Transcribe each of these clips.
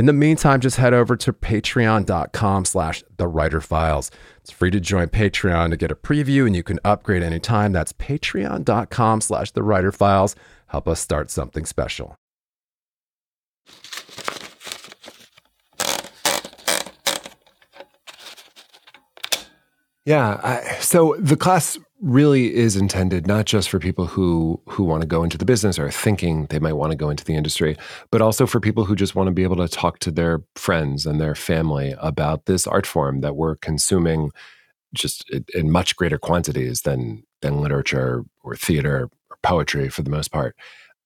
In the meantime, just head over to patreon.com slash the writer files. It's free to join Patreon to get a preview and you can upgrade anytime. That's patreon.com slash the writer files. Help us start something special. Yeah. I, so the class really is intended not just for people who who want to go into the business or thinking they might want to go into the industry, but also for people who just want to be able to talk to their friends and their family about this art form that we're consuming just in, much greater quantities than than literature or theater or poetry for the most part.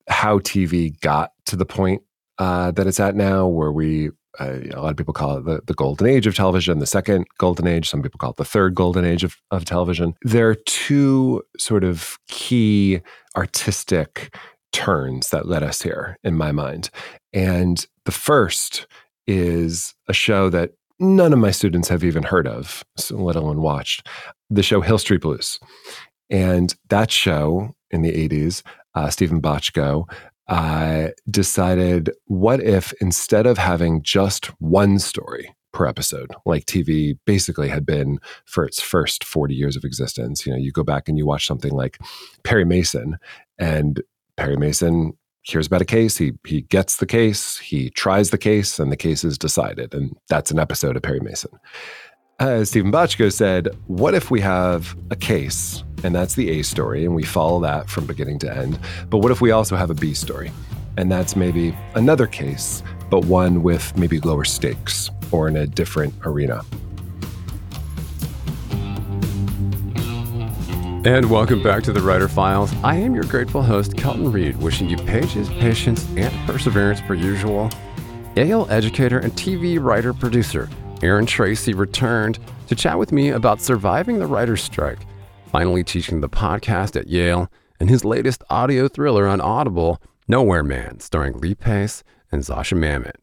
How TV got to the point uh, that it's at now, where we uh, a lot of people call it the, the golden age of television, the second golden age. Some people call it the third golden age of, of television. There are two sort of key artistic turns that led us here in my mind. And the first is a show that none of my students have even heard of, let alone watched the show Hill Street Blues. And that show in the 80s, uh, Steven Bochco I decided what if instead of having just one story per episode, like TV basically had been for its first 40 years of existence, you know, you go back and you watch something like Perry Mason, and Perry Mason hears about a case, he he gets the case, he tries the case, and the case is decided. And that's an episode of Perry Mason. As Steven Bochco said, what if we have a case and that's the A story, and we follow that from beginning to end. But what if we also have a B story? And that's maybe another case, but one with maybe lower stakes or in a different arena. And welcome back to the Writer Files. I am your grateful host, Kelton Reid, wishing you pages, patience, and perseverance per usual. Yale educator and TV writer producer Aaron Tracy returned to chat with me about surviving the writer's strike finally teaching the podcast at Yale, and his latest audio thriller on Audible, Nowhere Man, starring Lee Pace and Zosia Mamet.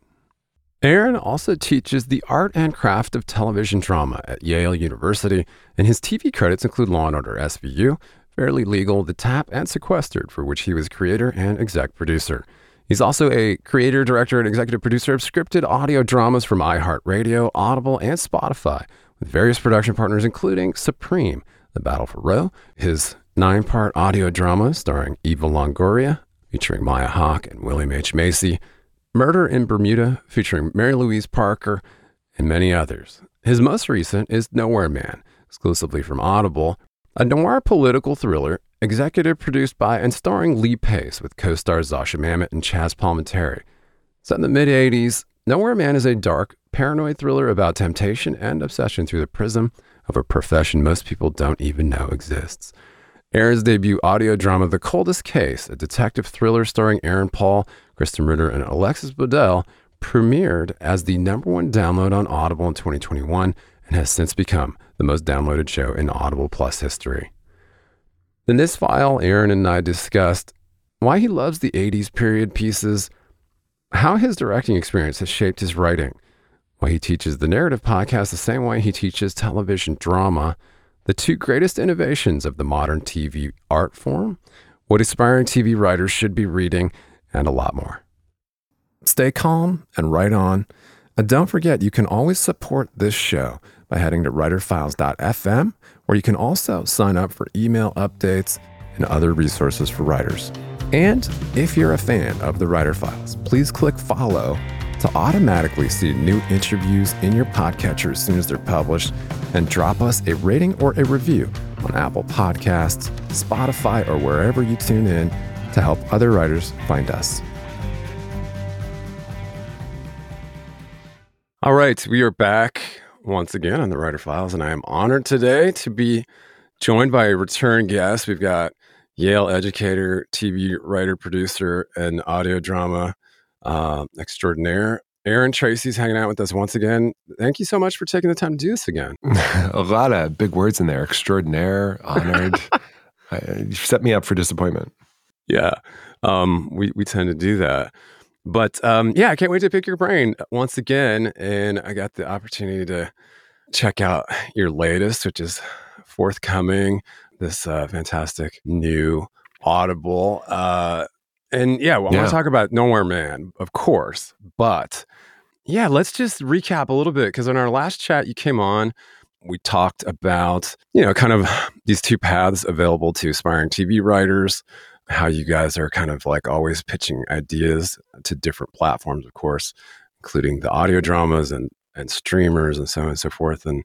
Aaron also teaches the art and craft of television drama at Yale University, and his TV credits include Law & Order SVU, Fairly Legal, The Tap, and Sequestered, for which he was creator and exec producer. He's also a creator, director, and executive producer of scripted audio dramas from iHeartRadio, Audible, and Spotify, with various production partners including Supreme, the Battle for Roe, his nine part audio drama starring Eva Longoria, featuring Maya Hawke and William H. Macy, Murder in Bermuda, featuring Mary Louise Parker, and many others. His most recent is Nowhere Man, exclusively from Audible, a noir political thriller executive produced by and starring Lee Pace with co stars Zosia Mamet and Chazz Palminteri. Set in the mid 80s, Nowhere Man is a dark, paranoid thriller about temptation and obsession through the prism of a profession most people don't even know exists. Aaron's debut audio drama, The Coldest Case, a detective thriller starring Aaron Paul, Krysten Ritter, and Alexis Bledel, premiered as the number one download on Audible in 2021 and has since become the most downloaded show in Audible Plus history. In this file, Aaron and I discussed why he loves the 80s period pieces, how his directing experience has shaped his writing, why he teaches the narrative podcast the same way he teaches television drama, the two greatest innovations of the modern TV art form, what aspiring TV writers should be reading, and a lot more. Stay calm and write on. And don't forget, you can always support this show by heading to writerfiles.fm, where you can also sign up for email updates and other resources for writers. And if you're a fan of the Writer Files, please click follow to automatically see new interviews in your podcatcher as soon as they're published and drop us a rating or a review on Apple Podcasts, Spotify, or wherever you tune in to help other writers find us. All right, we are back once again on the Writer Files, and I am honored today to be joined by a return guest. We've got Yale educator, TV writer, producer, and audio drama uh, extraordinaire. Aaron Tracy's hanging out with us once again. Thank you so much for taking the time to do this again. a lot of big words in there extraordinaire, honored. you set me up for disappointment. Yeah, um, we, we tend to do that. But um, yeah, I can't wait to pick your brain once again. And I got the opportunity to check out your latest, which is forthcoming this uh, fantastic new Audible. Uh, and yeah, well, I want to talk about Nowhere Man, of course. But yeah, let's just recap a little bit because in our last chat, you came on. We talked about, you know, kind of these two paths available to aspiring TV writers, how you guys are kind of like always pitching ideas to different platforms, of course, including the audio dramas and and streamers and so on and so forth. And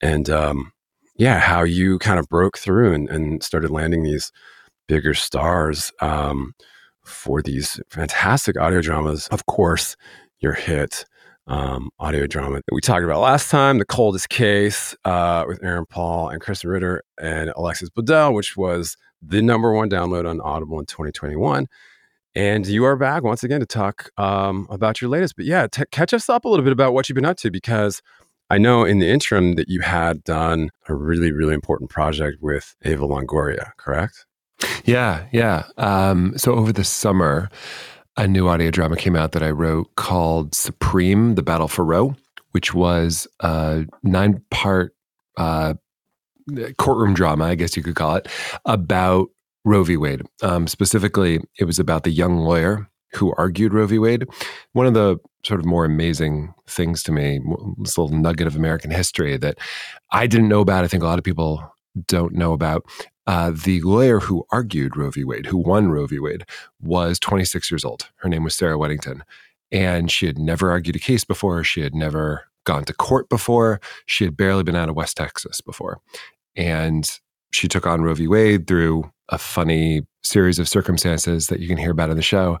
and um, yeah, how you kind of broke through and, and started landing these bigger stars um, for these fantastic audio dramas. Of course, your hit um, audio drama that we talked about last time, The Coldest Case uh, with Aaron Paul and Krysten Ritter and Alexis Bledel, which was the number one download on Audible in 2021. And you are back once again to talk um, about your latest. But yeah, t- catch us up a little bit about what you've been up to because I know in the interim that you had done a really, really important project with Eva Longoria, correct? Yeah, yeah. Um, so over the summer, a new audio drama came out that I wrote called Supreme The Battle for Roe, which was a nine part uh, courtroom drama, I guess you could call it, about Roe v. Wade. Um, specifically, it was about the young lawyer who argued Roe v. Wade. One of the sort of more amazing things to me, this little nugget of American history that I didn't know about. I think a lot of people don't know about. Uh, the lawyer who argued Roe v. Wade, who won Roe v. Wade, was 26 years old. Her name was Sarah Weddington. And she had never argued a case before. She had never gone to court before. She had barely been out of West Texas before. And she took on Roe v. Wade through a funny series of circumstances that you can hear about in the show.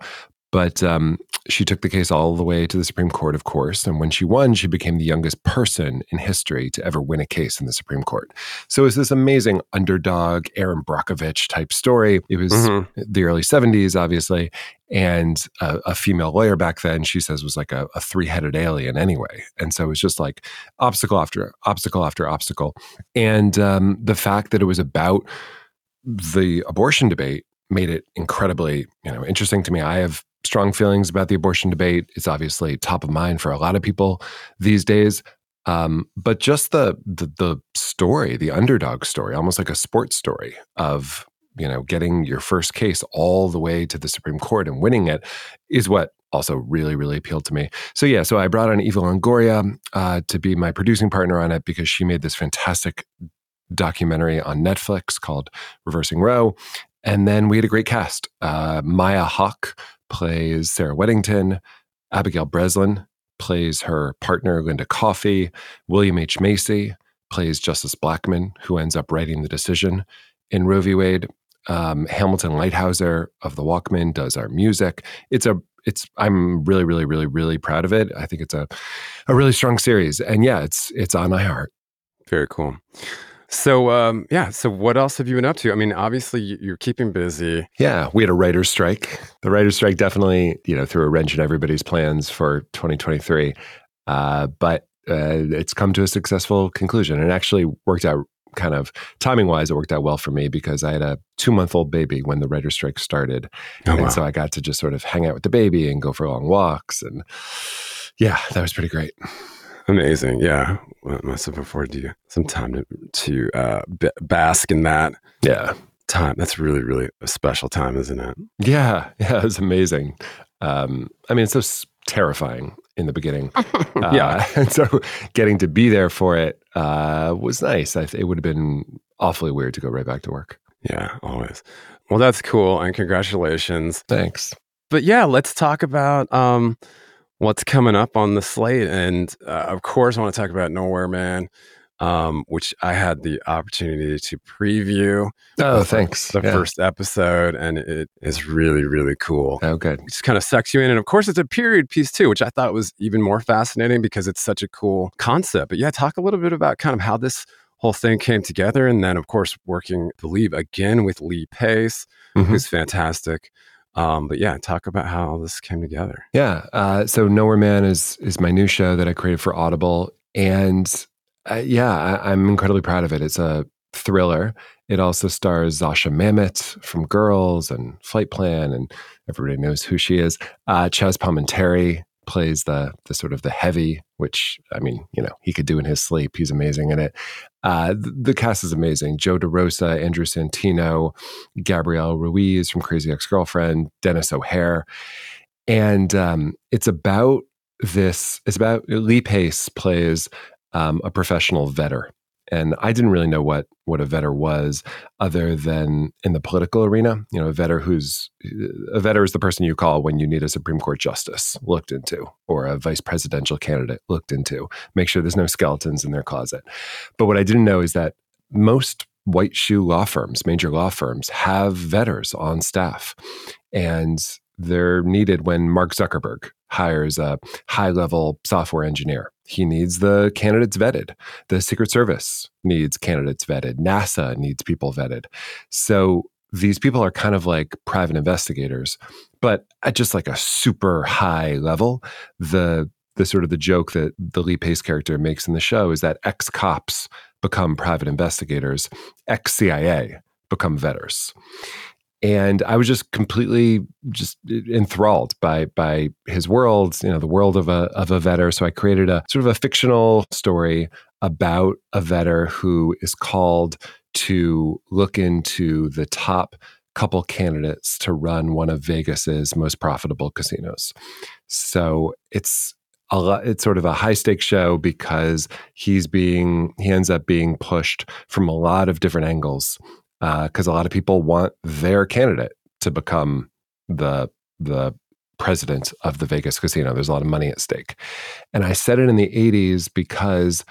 But um, she took the case all the way to the Supreme Court, of course. And when she won, she became the youngest person in history to ever win a case in the Supreme Court. So it was this amazing underdog, Erin Brockovich type story. It was mm-hmm. the early 70s, obviously. And a, a, female lawyer back then, she says, was like a, a three headed alien anyway. And so it was just like obstacle after obstacle after obstacle. And um, the fact that it was about the abortion debate made it incredibly you know interesting to me i have strong feelings about the abortion debate. It's obviously top of mind for a lot of people these days. Um, but just the, the the story, the underdog story, almost like a sports story of you know getting your first case all the way to the Supreme Court and winning it, is what also really really appealed to me. So yeah, so I brought on Eva Longoria uh, to be my producing partner on it because she made this fantastic documentary on Netflix called Reversing Roe. And then we had a great cast. Uh, Maya Hawke plays Sarah Weddington. Abigail Breslin plays her partner, Linda Coffee. William H. Macy plays Justice Blackmun, who ends up writing the decision in Roe v. Wade. Um, Hamilton Leithauser of the Walkmen does our music. It's a it's I'm really really really really proud of it. I think it's a a really strong series, and yeah, it's it's on my heart. Very cool. So um, yeah, so what else have you been up to? I mean, obviously you're keeping busy. Yeah, we had a writer's strike. The writer's strike definitely, you know, threw a wrench in everybody's plans for 2023. Uh, but uh, it's come to a successful conclusion and actually worked out kind of timing wise. It worked out well for me because I had a two month old baby when the writer's strike started, oh, and wow. so I got to just sort of hang out with the baby and go for long walks and yeah, that was pretty great. Amazing. Yeah. Well, must have afforded you some time to, to uh, b- bask in that. Yeah. Time. That's really, really a special time, isn't it? Yeah. Yeah. It's amazing. Um, I mean, it's so s- terrifying in the beginning. yeah. Uh, and so getting to be there for it uh, was nice. I, it would have been awfully weird to go right back to work. Yeah, always. Well, that's cool. And congratulations. Thanks. But yeah, let's talk about um, what's coming up on the slate. And uh, of course, I want to talk about Nowhere Man. um, which I had the opportunity to preview. Oh, the, thanks. The Yeah. first episode, and it is really, really cool. Oh, good. It just kind of sucks you in. And of course, it's a period piece too, which I thought was even more fascinating because it's such a cool concept. But yeah, talk a little bit about kind of how this whole thing came together. And then, of course, working, believe, again with Lee Pace, Mhm. who's fantastic. Um, but yeah, talk about how all this came together. Yeah. Uh, so Nowhere Man is is my new show that I created for Audible, and uh, yeah, I, I'm incredibly proud of it. It's a thriller. It also stars Zosia Mamet from Girls and Flight Plan, and everybody knows who she is. Uh, Chazz Palminteri plays the the sort of the heavy, which I mean, you know, he could do in his sleep. He's amazing in it. Uh, the, cast is amazing. Joe DeRosa, Andrew Santino, Gabrielle Ruiz from Crazy Ex Girlfriend, Denis O'Hare, and um, it's about this. It's about Lee Pace plays um, a professional vetter, and I didn't really know what what a vetter was, other than in the political arena. You know, a vetter who's a vetter is the person you call when you need a Supreme Court justice looked into, or a vice presidential candidate looked into. Make sure there's no skeletons in their closet. But what I didn't know is that most white shoe law firms, major law firms, have vetters on staff, and they're needed when Mark Zuckerberg hires a high level software engineer. He needs the candidates vetted. The Secret Service needs candidates vetted. NASA needs people vetted. So these people are kind of like private investigators, but at just like a super high level. The the sort of the joke that the Lee Pace character makes in the show is that ex cops become private investigators, ex CIA become vetters and I was just completely just enthralled by by his world, you know, the world of a of a vetter. So I created a sort of a fictional story about a vetter who is called to look into the top couple candidates to run one of Vegas's most profitable casinos. So it's a lot, it's sort of a high stakes show because he's being he ends up being pushed from a lot of different angles because a lot of people want their candidate to become the the president of the Vegas casino. There's a lot of money at stake, and I said it in the '80s because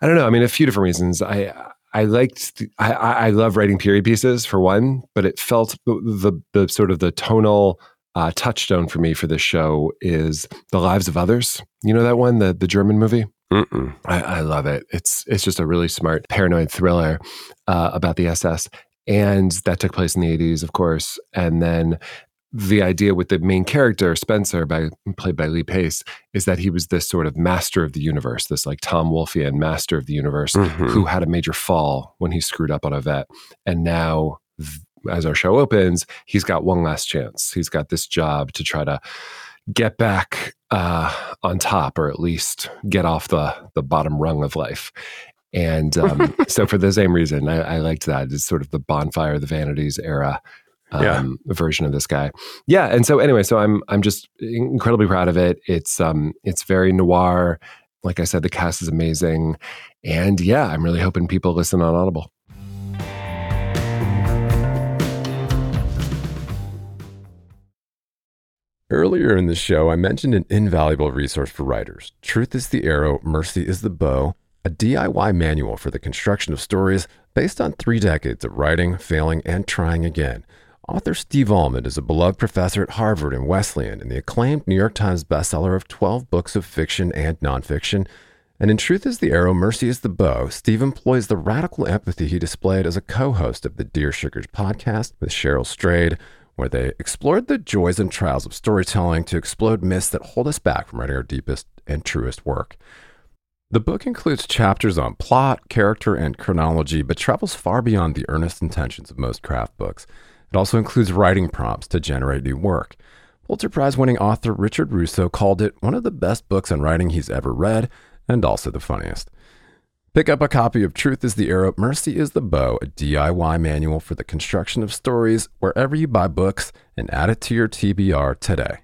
I don't know. I mean, a few different reasons. I I liked I I love writing period pieces for one, but it felt the the, the sort of the tonal. Uh, touchstone for me for this show is the lives of others. You know that one, the the German movie. Mm-mm. I, I love it. It's it's just a really smart paranoid thriller uh, about the SS, and that took place in the eighties, of course. And then the idea with the main character Spencer, by played by Lee Pace, is that he was this sort of master of the universe, this like Tom Wolfian master of the universe, Mhm. who had a major fall when he screwed up on a vet, and now. As our show opens, he's got one last chance. He's got this job to try to get back uh, on top, or at least get off the the bottom rung of life. And um, so, for the same reason, I, I liked that. It's sort of the bonfire of the vanities era um, Yeah. version of this guy. Yeah. And so, anyway, so I'm I'm just incredibly proud of it. It's um it's very noir. Like I said, the cast is amazing, and yeah, I'm really hoping people listen on Audible. Earlier in the show, I mentioned an invaluable resource for writers Truth is the Arrow, Mercy is the Bow, a DIY manual for the construction of stories based on three decades of writing, failing, and trying again. Author Steve Almond is a beloved professor at Harvard and Wesleyan and the acclaimed New York Times bestseller of 12 books of fiction and nonfiction. And in Truth is the Arrow, Mercy is the Bow, Steve employs the radical empathy he displayed as a co host of the Dear Sugars podcast with Cheryl Strayed, where they explored the joys and trials of storytelling to explode myths that hold us back from writing our deepest and truest work. The book includes chapters on plot, character, and chronology, but travels far beyond the earnest intentions of most craft books. It also includes writing prompts to generate new work. Pulitzer Prize winning author Richard Russo called it one of the best books on writing he's ever read, and also the funniest. Pick up a copy of Truth is the Arrow, Mercy is the Bow, a DIY manual for the construction of stories wherever you buy books, and add it to your TBR today.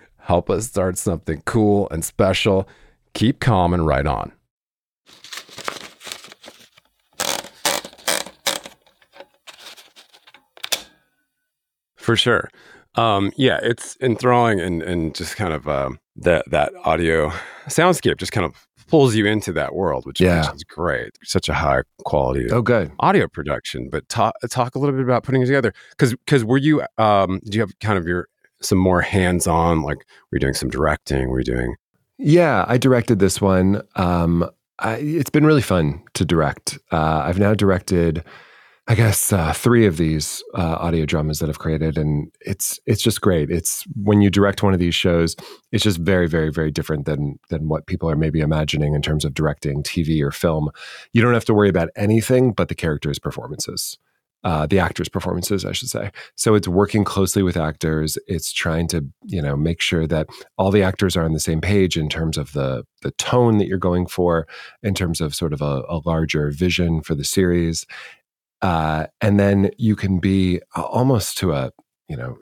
Help us start something cool and special. Keep calm and write on. For sure. Um, yeah, it's enthralling and, and just kind of uh, that that audio soundscape just kind of pulls you into that world, which, Yeah. is great. Such a high quality Oh, good. audio production. But talk talk a little bit about putting it together because because were you um did you have kind of your some more hands on like were doing some directing? Were doing Yeah, I directed this one. Um, I, it's been really fun to direct. Uh, I've now directed, I guess, uh, three of these uh, audio dramas that I've created, and it's it's just great. It's when you direct one of these shows, it's just very, very, very different than than what people are maybe imagining in terms of directing TV or film. You don't have to worry about anything but the characters' performances. Uh, the actors' performances, I should say. So it's working closely with actors. It's trying to, you know, make sure that all the actors are on the same page in terms of the the tone that you're going for, in terms of sort of a, a larger vision for the series, uh, and then you can be uh, almost to a you know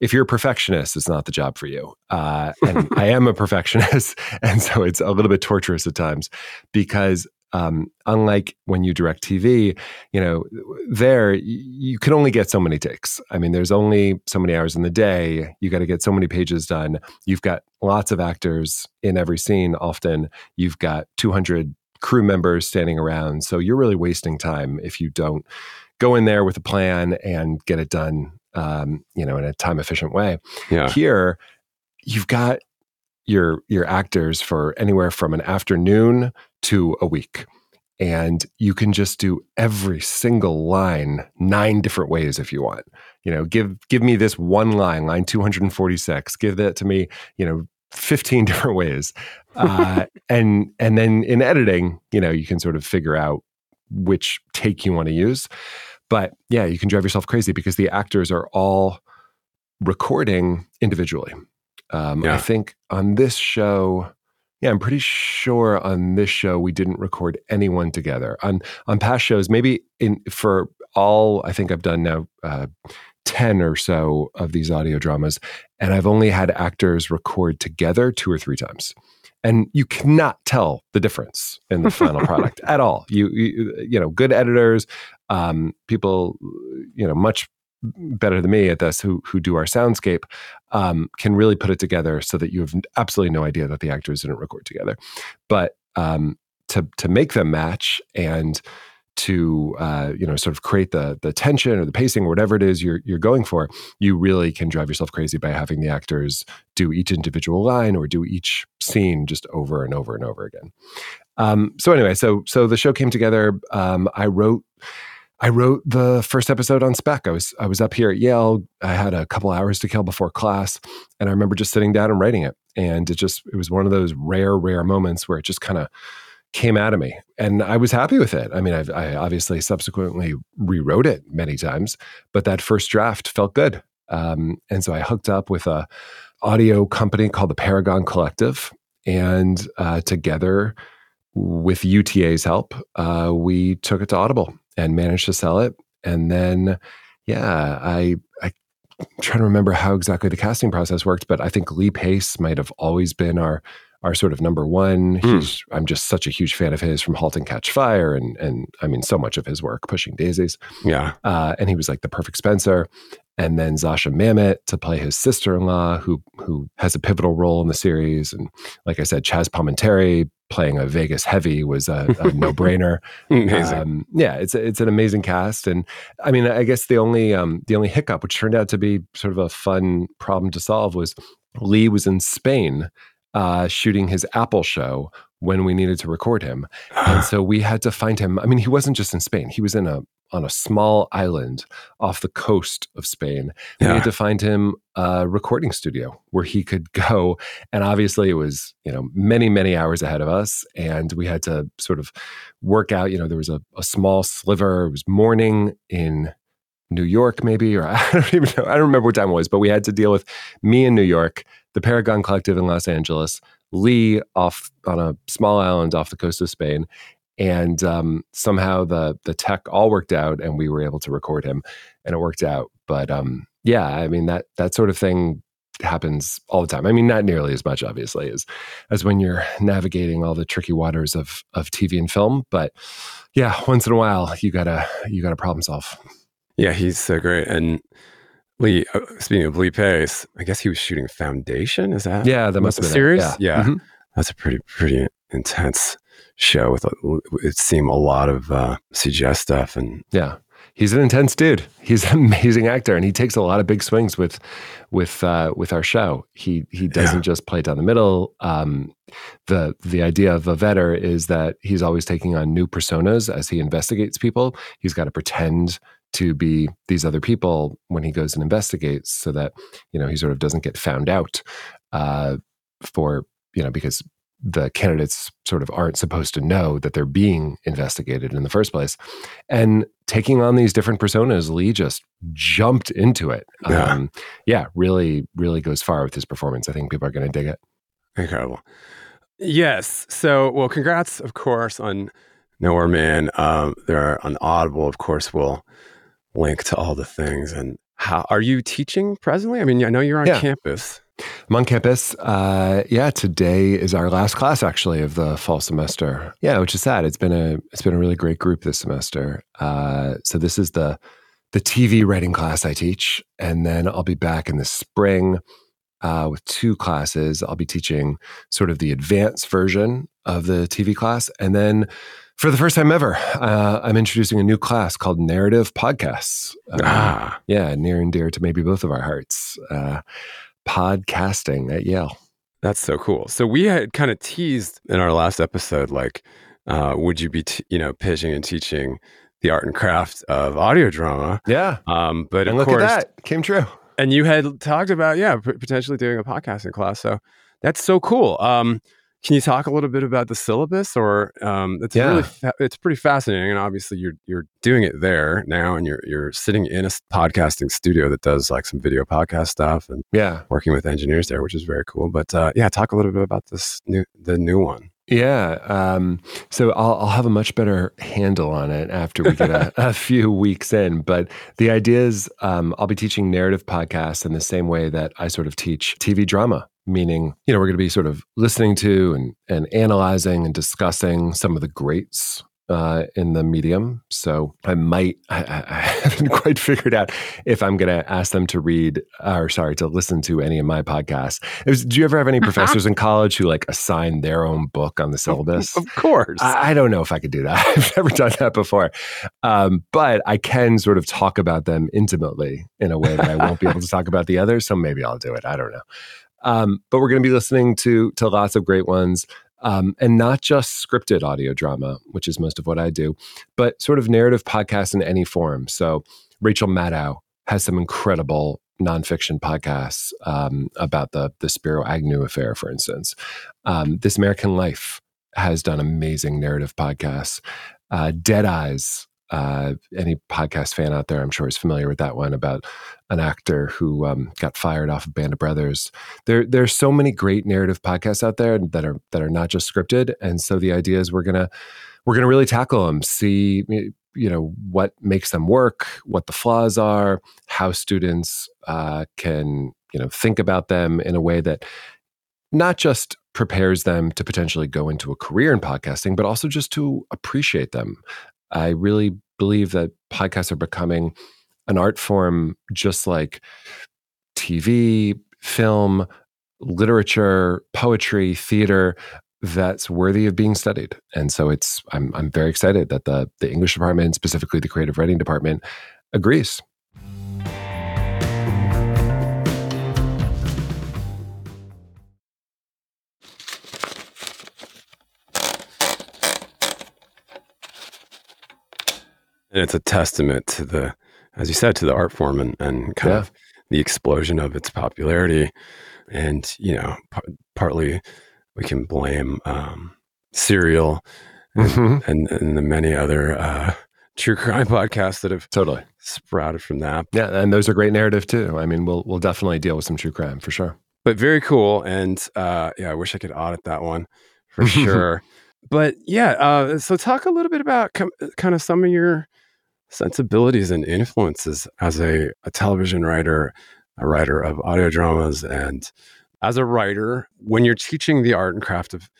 if you're a perfectionist it's not the job for you uh, and i am a perfectionist and so it's a little bit torturous at times because um, unlike when you direct tv you know there you can only get so many takes. I mean there's only so many hours in the day. You got to get so many pages done. You've got lots of actors in every scene often. You've got 200 crew members standing around. So you're really wasting time if you don't go in there with a plan and get it done um, you know in a time efficient way. Yeah. here you've got your your actors for anywhere from an afternoon to a week. And you can just do every single line nine different ways if you want. You know give give me this one line line 246 give that to me you know 15 different ways. Uh, and and then in editing you know you can sort of figure out which take you want to use. But yeah you can drive yourself crazy because the actors are all recording individually. Um, Yeah. i think on this show yeah i'm pretty sure on this show we didn't record anyone together. On on past shows maybe in for all i think i've done now uh, 10 or so of these audio dramas and i've only had actors record together two or three times. And you cannot tell the difference in the final product at all. You, you you know good editors um, people you know much better than me at this who who do our soundscape um, can really put it together so that you have absolutely no idea that the actors didn't record together. But um, to to make them match and to uh, you know sort of create the the tension or the pacing or whatever it is you're you're going for you really can drive yourself crazy by having the actors do each individual line or do each scene just over and over and over again. Um, so anyway so so the show came together. Um, i wrote I wrote the first episode on spec. I was I was up here at Yale. I had a couple hours to kill before class, and I remember just sitting down and writing it. And it just it was one of those rare, rare moments where it just kind of came out of me, and I was happy with it. I mean, I've, I obviously subsequently rewrote it many times, but that first draft felt good. Um, and so I hooked up with a audio company called the Paragon Collective, and uh, together with UTA's help, uh, we took it to Audible and managed to sell it. And then, yeah, I I trying to remember how exactly the casting process worked, but I think Lee Pace might have always been our our sort of number one. He's I'm just such a huge fan of his from *Halt and Catch Fire*, and and I mean so much of his work, *Pushing Daisies*. Yeah. Uh, and he was like the perfect Spencer. And then Zosia Mamet to play his sister-in-law, who who has a pivotal role in the series. And like I said, Chazz Palminteri playing a Vegas heavy was a, a no-brainer. Amazing. Um, yeah, it's a, it's an amazing cast, and I mean, I guess the only um, the only hiccup, which turned out to be sort of a fun problem to solve, was Lee was in Spain uh, shooting his Apple show when we needed to record him. And so we had to find him. I mean, he wasn't just in Spain. He was in a on a small island off the coast of Spain. We Yeah. had to find him a recording studio where he could go. And obviously, it was you know many many hours ahead of us, and we had to sort of work out. You know, there was a, a small sliver. It was morning in New York, maybe, or I don't even know. I don't remember what time it was, but we had to deal with me in New York, the Paragon Collective in Los Angeles, Lee off on a small island off the coast of Spain, and um, somehow the the tech all worked out, and we were able to record him, and it worked out. But um, yeah, I mean that that sort of thing happens all the time. I mean, not nearly as much, obviously, as as when you're navigating all the tricky waters of of TV and film, but yeah, once in a while you gotta you gotta problem solve. Yeah, he's so great. And Lee, uh, speaking of Lee Pace, I guess he was shooting Foundation. Is that? Yeah, that must have been it. series. Yeah. Yeah, Mhm. that's a pretty pretty intense show with a, it seemed a lot of uh, CGI stuff and Yeah. He's an intense dude. He's an amazing actor, and he takes a lot of big swings with, with, uh, with our show. He he doesn't Yeah. just play down the middle. Um, the the idea of a vetter is that he's always taking on new personas as he investigates people. He's got to pretend to be these other people when he goes and investigates, so that you know he sort of doesn't get found out uh, for you know because the candidates sort of aren't supposed to know that they're being investigated in the first place. And taking on these different personas, Lee just jumped into it. Yeah. Um, yeah, really, really goes far with his performance. I think people are going to dig it. incredible. Yes. So, well, congrats, of course, on Nowhere Man. Um, there are on Audible, of course. We'll link to all the things. And how are you teaching presently? I mean, I know you're on Yeah. campus. I'm on campus. Uh, yeah, today is our last class actually of the fall semester. Yeah, which is sad. It's been a it's been a really great group this semester. Uh, so this is the the TV writing class I teach, and then I'll be back in the spring uh, with two classes. I'll be teaching sort of the advanced version of the TV class, and then for the first time ever, uh, I'm introducing a new class called Narrative Podcasts. Um, ah, yeah, near and dear to maybe both of our hearts. Uh, podcasting at Yale. that's so cool. So we had kind of teased in our last episode, like, uh, would you be, t- you know, pitching and teaching the art and craft of audio drama? Yeah. Um, but and of look course, at that. Came true. and you had talked about yeah p- potentially doing a podcasting class so that's so cool um can you talk a little bit about the syllabus or um it's Yeah. really fa- it's pretty fascinating and obviously you're you're doing it there now and you're you're sitting in a podcasting studio that does like some video podcast stuff and Yeah. working with engineers there which is very cool but uh yeah talk a little bit about this new the new one Yeah. Um, so I'll, I'll have a much better handle on it after we get a, a few weeks in. But the idea is um, I'll be teaching narrative podcasts in the same way that I sort of teach TV drama, meaning, you know, we're going to be sort of listening to and, and analyzing and discussing some of the greats. Uh, in the medium. So I might, I, I haven't quite figured out if I'm going to ask them to read or sorry, to listen to any of my podcasts. Was, do you ever have any professors in college who like assign their own book on the syllabus? of course I, I don't know if I could do that. I've never done that before. Um, but I can sort of talk about them intimately in a way that I won't be able to talk about the others. So maybe I'll do it. I don't know. Um, but we're going to be listening to to lots of great ones. Um, and not just scripted audio drama, which is most of what I do, but sort of narrative podcasts in any form. So Rachel Maddow has some incredible nonfiction podcasts um, about the the Spiro Agnew affair, for instance. Um, this American Life has done amazing narrative podcasts. Uh, Dead Eyes, uh, any podcast fan out there, I'm sure is familiar with that one about an actor who um, got fired off of Band of Brothers. There, there's so many great narrative podcasts out there that are that are not just scripted, and so the idea is we're gonna we're gonna really tackle them, see you know what makes them work, what the flaws are, how students uh, can you know think about them in a way that not just prepares them to potentially go into a career in podcasting, but also just to appreciate them. I really believe that podcasts are becoming an art form just like TV, film, literature, poetry, theater that's worthy of being studied. And so it's I'm I'm very excited that the the English department, specifically the creative writing department, agrees. And it's a testament to the, as you said, to the art form and, and kind Yeah. of the explosion of its popularity. And, you know, p- partly we can blame um, Serial and, Mhm. and, and the many other uh, true crime podcasts that have Totally. sprouted from that. Yeah, and those are great narrative too. I mean, we'll we'll definitely deal with some true crime for sure. but very cool. And uh, yeah, I wish I could audit that one for sure. but yeah, uh, so talk a little bit about com- kind of some of your sensibilities and influences as a, a television writer, a writer of audio dramas, and as a writer, when you're teaching the art and craft of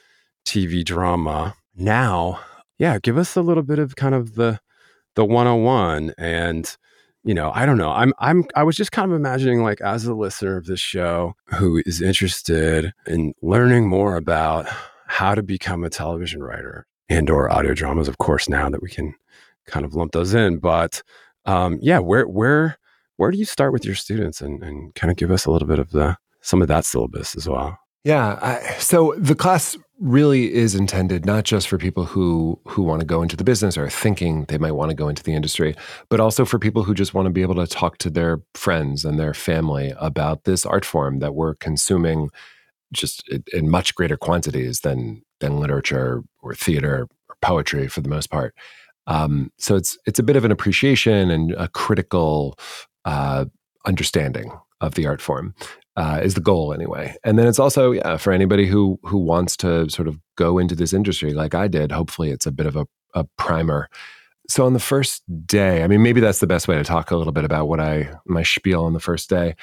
TV drama now, yeah, give us a little bit of kind of the the 101 and you know, I don't know. I'm I'm I was just kind of imagining like as a listener of this show who is interested in learning more about how to become a television writer and or audio dramas, of course, now that we can kind of lump those in. But um, yeah, where where where do you start with your students and, and kind of give us a little bit of the some of that syllabus as well? Yeah. I, so the class really is intended not just for people who who want to go into the business or thinking they might want to go into the industry, but also for people who just want to be able to talk to their friends and their family about this art form that we're consuming just in much greater quantities than than literature or theater or poetry for the most part. Um, so it's it's a bit of an appreciation and a critical uh, understanding of the art form uh, is the goal anyway. And then it's also yeah for anybody who who wants to sort of go into this industry like I did. Hopefully, it's a bit of a, a primer. So on the first day, I mean, maybe that's the best way to talk a little bit about what I my spiel on the first day.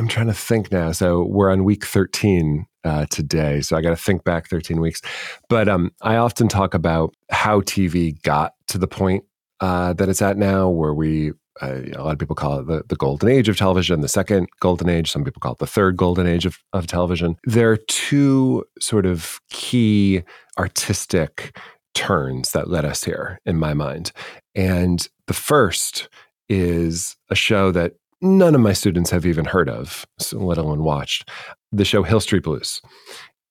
I'm trying to think now. So we're on week 13 uh, today. So I got to think back 13 weeks. But um, I often talk about how TV got to the point uh, that it's at now, where we uh, a lot of people call it the, the golden age of television, the second golden age. Some people call it the third golden age of, of television. There are two sort of key artistic turns that led us here in my mind. And the first is a show that none of my students have even heard of, let alone watched the show Hill Street Blues.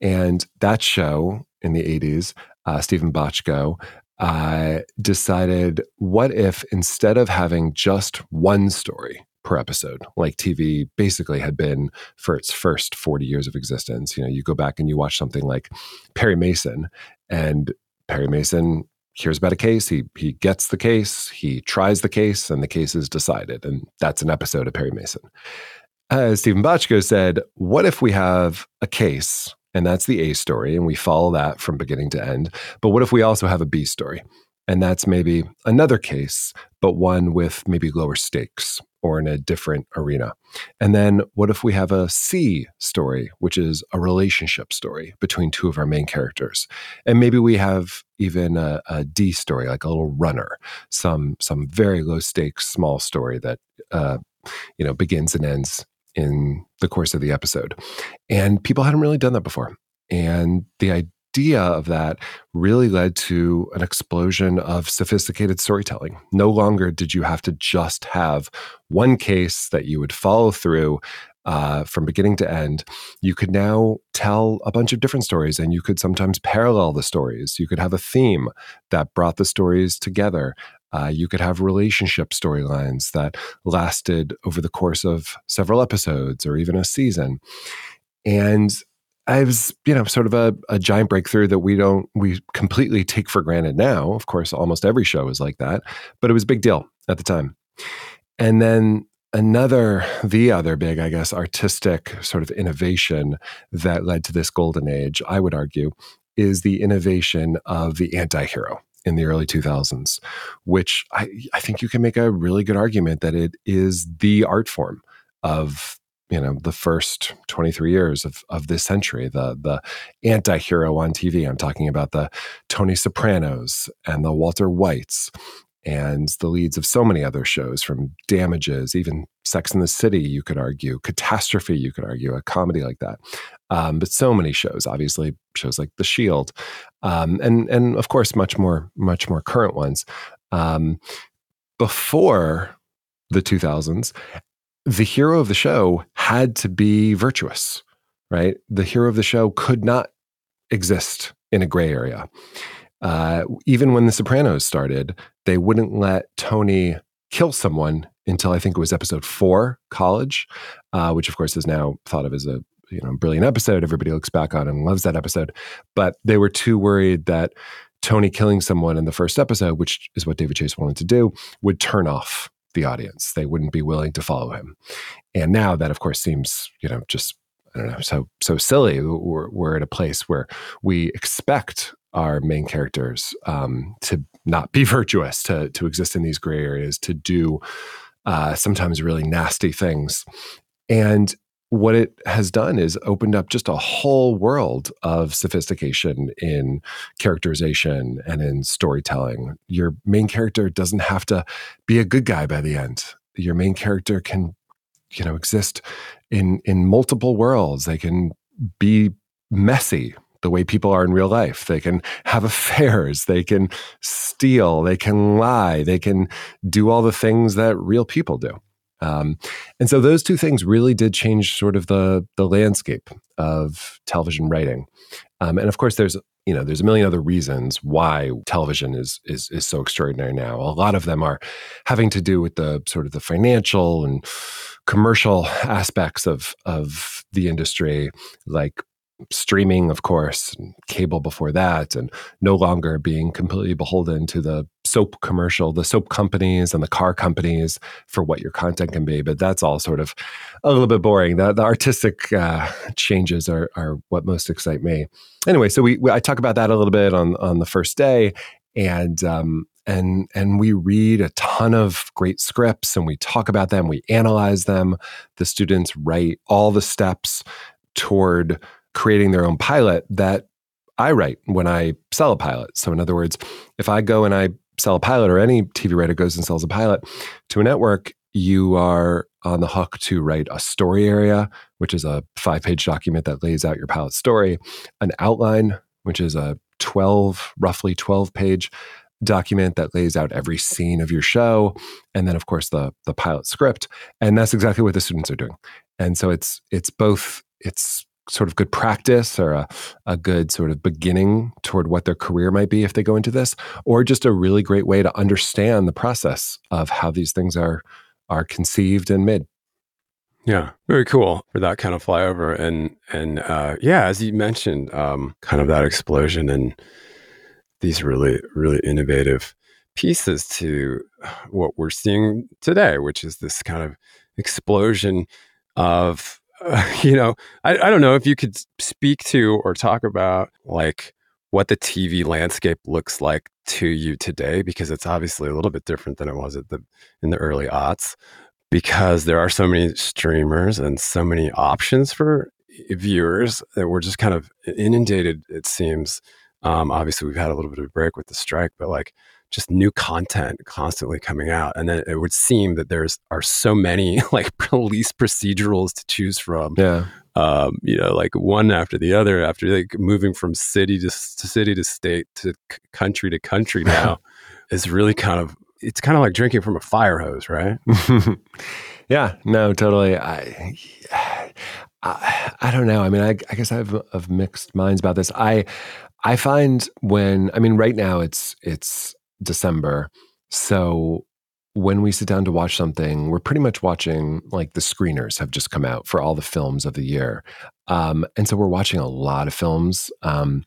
And that show in the 80s, uh, Steven Bochco uh, decided what if instead of having just one story per episode, like TV basically had been for its first 40 years of existence, you know, you go back and you watch something like Perry Mason, and Perry Mason hears about a case, he he gets the case, he tries the case, and the case is decided, and that's an episode of Perry Mason. As Steven Bochco said, what if we have a case and that's the A story, and we follow that from beginning to end. But what if we also have a B story? And that's maybe another case, but one with maybe lower stakes or in a different arena. And then what if we have a C story, which is a relationship story between two of our main characters? And maybe we have even a, a D story, like a little runner, some some very low stakes small story that uh, you know begins and ends in the course of the episode. And people hadn't really done that before. And the idea of that really led to an explosion of sophisticated storytelling. No longer did you have to just have one case that you would follow through uh, from beginning to end. You could now tell a bunch of different stories and you could sometimes parallel the stories. You could have a theme that brought the stories together. Uh, you could have relationship storylines that lasted over the course of several episodes or even a season. And I was, you know, sort of a, a giant breakthrough that we don't, we completely take for granted now. Of course, almost every show is like that, but it was a big deal at the time. And then another, the other big, I guess, artistic sort of innovation that led to this golden age, I would argue, is the innovation of the anti hero in the early 2000s, which I, I think you can make a really good argument that it is the art form of you know the first 23 years of, of this century the the anti-hero on tv i'm talking about the tony sopranos and the walter whites and the leads of so many other shows from damages even sex in the city you could argue catastrophe you could argue a comedy like that. Um, but so many shows obviously shows like the shield um, and and of course much more much more current ones. Um, before the 2000s the hero of the show had to be virtuous, right? The hero of the show could not exist in a gray area. Uh, even when The Sopranos started, they wouldn't let Tony kill someone until I think it was episode four, College, uh, which of course is now thought of as a you know brilliant episode. Everybody looks back on and loves that episode, but they were too worried that Tony killing someone in the first episode, which is what David Chase wanted to do, would turn off the audience. They wouldn't be willing to follow him. And now that, of course, seems you know just I don't know so so silly. We're, we're at a place where we expect our main characters um, to not be virtuous, to to exist in these gray areas, to do uh, sometimes really nasty things. And what it has done is opened up just a whole world of sophistication in characterization and in storytelling. Your main character doesn't have to be a good guy by the end. Your main character can, you know, exist in in multiple worlds. They can be messy the way people are in real life. They can have affairs, they can steal, they can lie, they can do all the things that real people do. Um, and so those two things really did change sort of the the landscape of television writing. Um, and of course, there's you know there's a million other reasons why television is is is so extraordinary now. A lot of them are having to do with the sort of the financial and commercial aspects of of the industry, like streaming, of course, cable before that, and no longer being completely beholden to the soap commercial, the soap companies and the car companies for what your content can be. But that's all sort of a little bit boring. The, the artistic uh, changes are, are what most excite me. Anyway, so we, we, I talk about that a little bit on on the first day, and um, and and we read a ton of great scripts and we talk about them we analyze them the students write all the steps toward creating their own pilot that I write when I sell a pilot. So, in other words, if I go and I sell a pilot, or any TV writer goes and sells a pilot to a network, you are on the hook to write a story area, which is a five page document that lays out your pilot story, an outline, which is a 12, roughly 12 page document that lays out every scene of your show and then of course the the pilot script and that's exactly what the students are doing. And so it's it's both it's sort of good practice or a, a good sort of beginning toward what their career might be if they go into this, or just a really great way to understand the process of how these things are are conceived and made. Yeah, very cool for that kind of flyover, and and uh, yeah, as you mentioned, um, kind of that explosion and these really really innovative pieces to what we're seeing today, which is this kind of explosion of uh, you know, I, I don't know if you could speak to or talk about like what the TV landscape looks like to you today, because it's obviously a little bit different than it was at the in the early aughts, because there are so many streamers and so many options for viewers that we're just kind of inundated. It seems. Um, obviously, we've had a little bit of a break with the strike, but like just new content constantly coming out and then it would seem that there's are so many like police procedurals to choose from yeah um, you know like one after the other after like moving from city to, to city to state to c- country to country now is really kind of it's kind of like drinking from a fire hose right yeah no totally i I, I don't know. I mean, I, I guess I have, have mixed minds about this. I I find when I mean, right now it's it's December. So when we sit down to watch something, we're pretty much watching like the screeners have just come out for all the films of the year. Um, and so we're watching a lot of films. Um,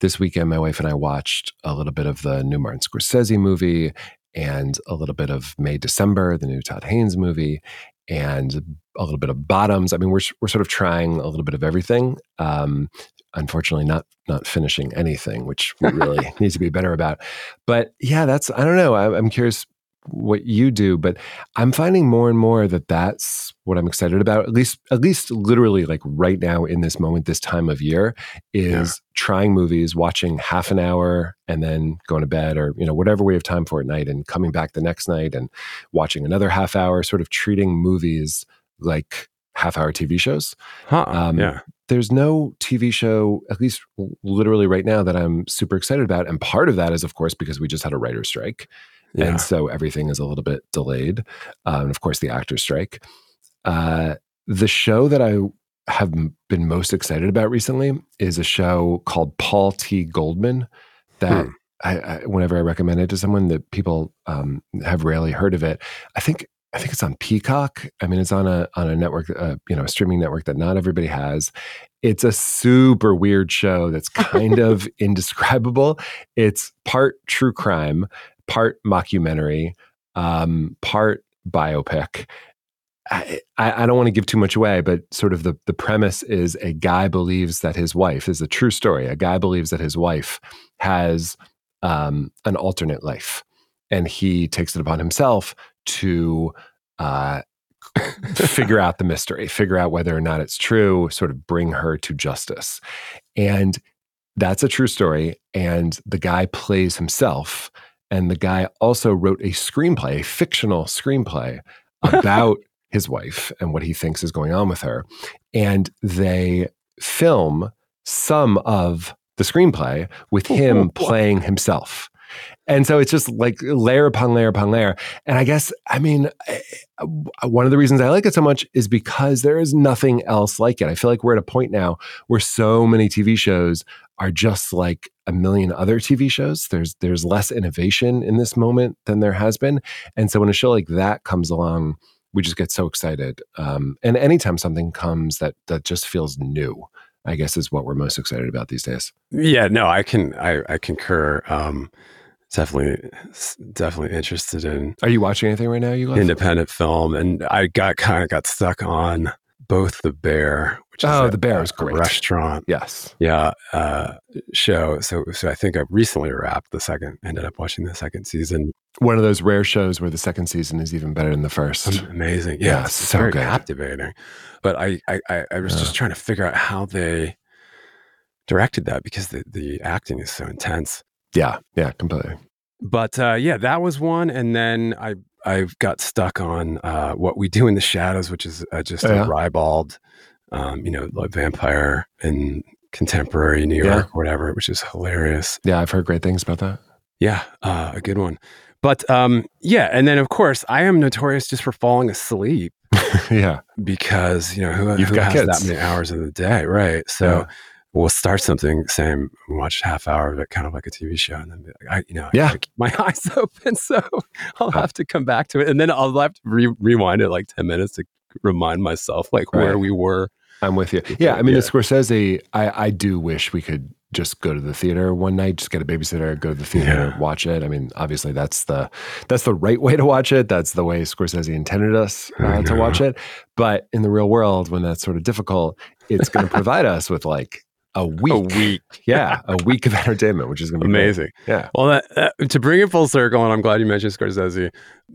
this weekend, my wife and I watched a little bit of the new Martin Scorsese movie and a little bit of May December, the new Todd Haynes movie, and a little bit of Bottoms. I mean, we're we're sort of trying a little bit of everything. Um, unfortunately not not finishing anything, which we really need to be better about. But yeah, that's I don't know. I, I'm curious what you do, but I'm finding more and more that that's what I'm excited about. At least, at least, literally, like right now in this moment, this time of year, is yeah. trying movies, watching half an hour, and then going to bed, or you know whatever we have time for at night, and coming back the next night and watching another half hour. Sort of treating movies like half hour TV shows. Huh, um, yeah there's no TV show, at least literally right now, that I'm super excited about. And part of that is, of course, because we just had a writer's strike. Yeah. And so everything is a little bit delayed. Uh, and of course, the actor strike. Uh, the show that I have been most excited about recently is a show called Paul T. Goldman that hmm. I, I, whenever I recommend it to someone that people um, have rarely heard of it, I think I think it's on Peacock. I mean, it's on a on a network, uh, you know, a streaming network that not everybody has. It's a super weird show that's kind of indescribable. It's part true crime, part mockumentary, um, part biopic. I, I, don't want to give too much away, but sort of the, the premise is a guy believes that his wife is a true story. A guy believes that his wife has um, an alternate life, and he takes it upon himself to uh, figure out the mystery, figure out whether or not it's true, sort of bring her to justice. And that's a true story. And the guy plays himself. And the guy also wrote a screenplay, a fictional screenplay about his wife and what he thinks is going on with her. And they film some of the screenplay with him playing himself. And so it's just like layer upon layer upon layer. And I guess, I mean, eh, one of the reasons I like it so much is because there is nothing else like it. I feel like we're at a point now where so many TV shows are just like a million other TV shows. There's there's less innovation in this moment than there has been. And so when a show like that comes along, we just get so excited. Um, and anytime something comes that that just feels new, I guess is what we're most excited about these days. Yeah, no, I can I, I concur. Um, definitely definitely interested in are you watching anything right now you love? independent film and i got kind of got stuck on both the bear which is oh the bear is great. restaurant. Yes. Yeah uh, show. So so i think i recently wrapped the second ended up watching the second season. One of those rare shows where the second season is even better than the first. Amazing. Yeah, so very good. captivating. But i i i was yeah. just trying to figure out how they directed that because the, the acting is so intense yeah, yeah, completely. But uh, yeah, that was one, and then I I got stuck on uh, what we do in the shadows, which is uh, just oh, yeah. a ribald, um, you know, like vampire in contemporary New York yeah. or whatever, which is hilarious. Yeah, I've heard great things about that. Yeah, uh, a good one. But um, yeah, and then of course I am notorious just for falling asleep. yeah, because you know who, You've who got has kids. that many hours in the day, right? So. Yeah we'll start something, same, watch half hour of it, kind of like a TV show, and then be like, I, you know, yeah, keep my eyes open, so I'll have to come back to it, and then I'll have to re- rewind it like ten minutes to remind myself like right. where we were. I'm with you. Yeah, I mean, yeah. the Scorsese, I, I do wish we could just go to the theater one night, just get a babysitter, go to the theater, yeah. watch it. I mean, obviously that's the that's the right way to watch it. That's the way Scorsese intended us uh, to watch it. But in the real world, when that's sort of difficult, it's going to provide us with like a week. A week. Yeah. a week of entertainment, which is going to be amazing. Great. Yeah. Well, that, that, to bring it full circle, and I'm glad you mentioned Scorsese,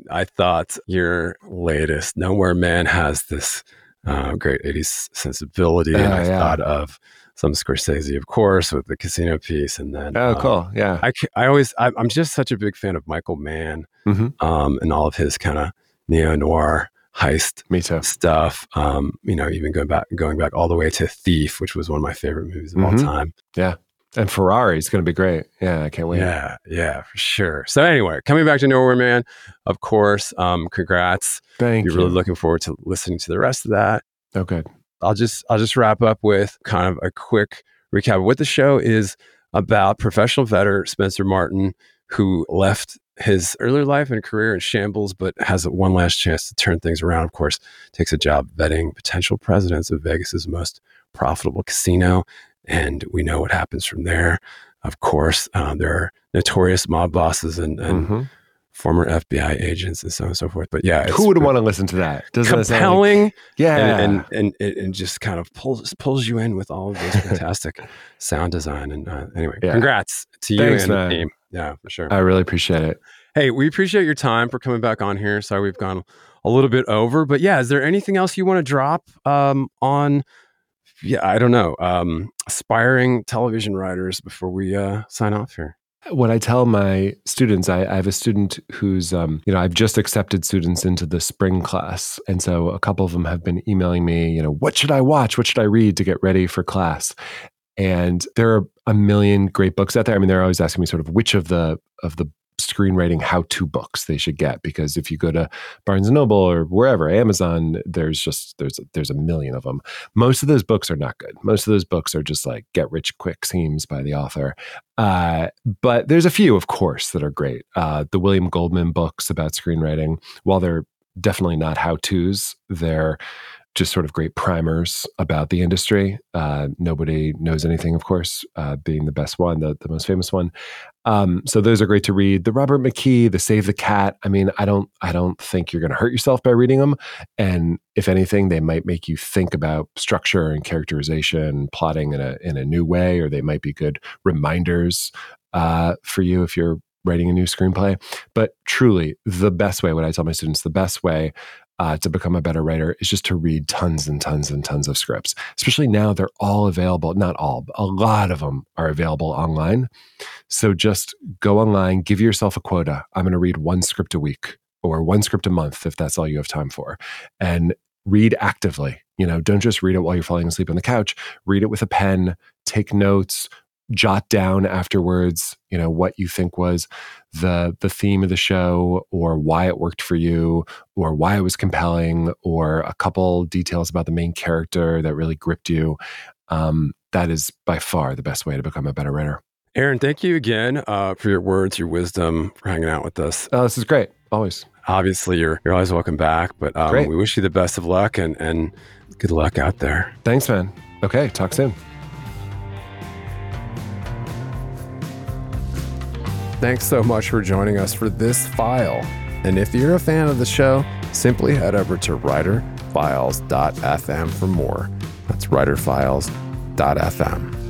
I thought your latest, Nowhere Man, has this uh, great 80s sensibility. Uh, and I yeah. thought of some Scorsese, of course, with the casino piece. And then, oh, um, cool. Yeah. I, I always, I, am just such a big fan of Michael Mann mm-hmm. um, and all of his kind of neo noir heist Me too. stuff. Um, you know, even going back going back all the way to Thief, which was one of my favorite movies of mm-hmm. all time. Yeah. And Ferrari is going to be great. Yeah, I can't wait. Yeah, yeah, for sure. So anyway, coming back to Nowhere Man, of course. Um, congrats. Thank You're you. really looking forward to listening to the rest of that. Oh, good. I'll just I'll just wrap up with kind of a quick recap of what the show is about. Professional veteran Spencer Martin, who left his earlier life and career in shambles, but has one last chance to turn things around. Of course, takes a job vetting potential presidents of Vegas's most profitable casino, and we know what happens from there. Of course, uh, there are notorious mob bosses and, and mm-hmm. Former FBI agents and so on and so forth. But yeah, who would want to listen to that? Doesn't compelling, like, yeah, and and, and and just kind of pulls pulls you in with all of this fantastic sound design. And uh, anyway, yeah. congrats to you Thanks, and man. the team. Yeah, for sure. I really appreciate it. Hey, we appreciate your time for coming back on here. Sorry we've gone a little bit over, but yeah, is there anything else you want to drop um, on? Yeah, I don't know. Um, aspiring television writers before we uh, sign off here. What I tell my students, I, I have a student who's, um, you know, I've just accepted students into the spring class. And so a couple of them have been emailing me, you know, what should I watch? What should I read to get ready for class? And there are a million great books out there. I mean, they're always asking me sort of which of the of the screenwriting how-to books they should get because if you go to Barnes and Noble or wherever, Amazon, there's just there's there's a million of them. Most of those books are not good. Most of those books are just like get rich quick schemes by the author. Uh, but there's a few, of course, that are great. Uh, the William Goldman books about screenwriting, while they're definitely not how-tos, they're just sort of great primers about the industry. Uh, nobody knows anything, of course, uh, being the best one, the, the most famous one. Um, so those are great to read. The Robert McKee, the Save the Cat. I mean, I don't, I don't think you're going to hurt yourself by reading them. And if anything, they might make you think about structure and characterization, plotting in a in a new way, or they might be good reminders uh, for you if you're writing a new screenplay. But truly, the best way, what I tell my students, the best way uh, to become a better writer is just to read tons and tons and tons of scripts. Especially now, they're all available. Not all, a lot of them are available online. So just go online, give yourself a quota. I'm going to read one script a week or one script a month if that's all you have time for, and read actively. You know, don't just read it while you're falling asleep on the couch. Read it with a pen. Take notes jot down afterwards you know what you think was the the theme of the show or why it worked for you or why it was compelling or a couple details about the main character that really gripped you. Um, that is by far the best way to become a better writer. Aaron thank you again uh, for your words your wisdom for hanging out with us. Oh, this is great. Always. Obviously you're you're always welcome back but um, we wish you the best of luck and and good luck out there. Thanks man. Okay talk soon Thanks so much for joining us for this file. And if you're a fan of the show, simply head over to writerfiles.fm for more. That's writerfiles.fm.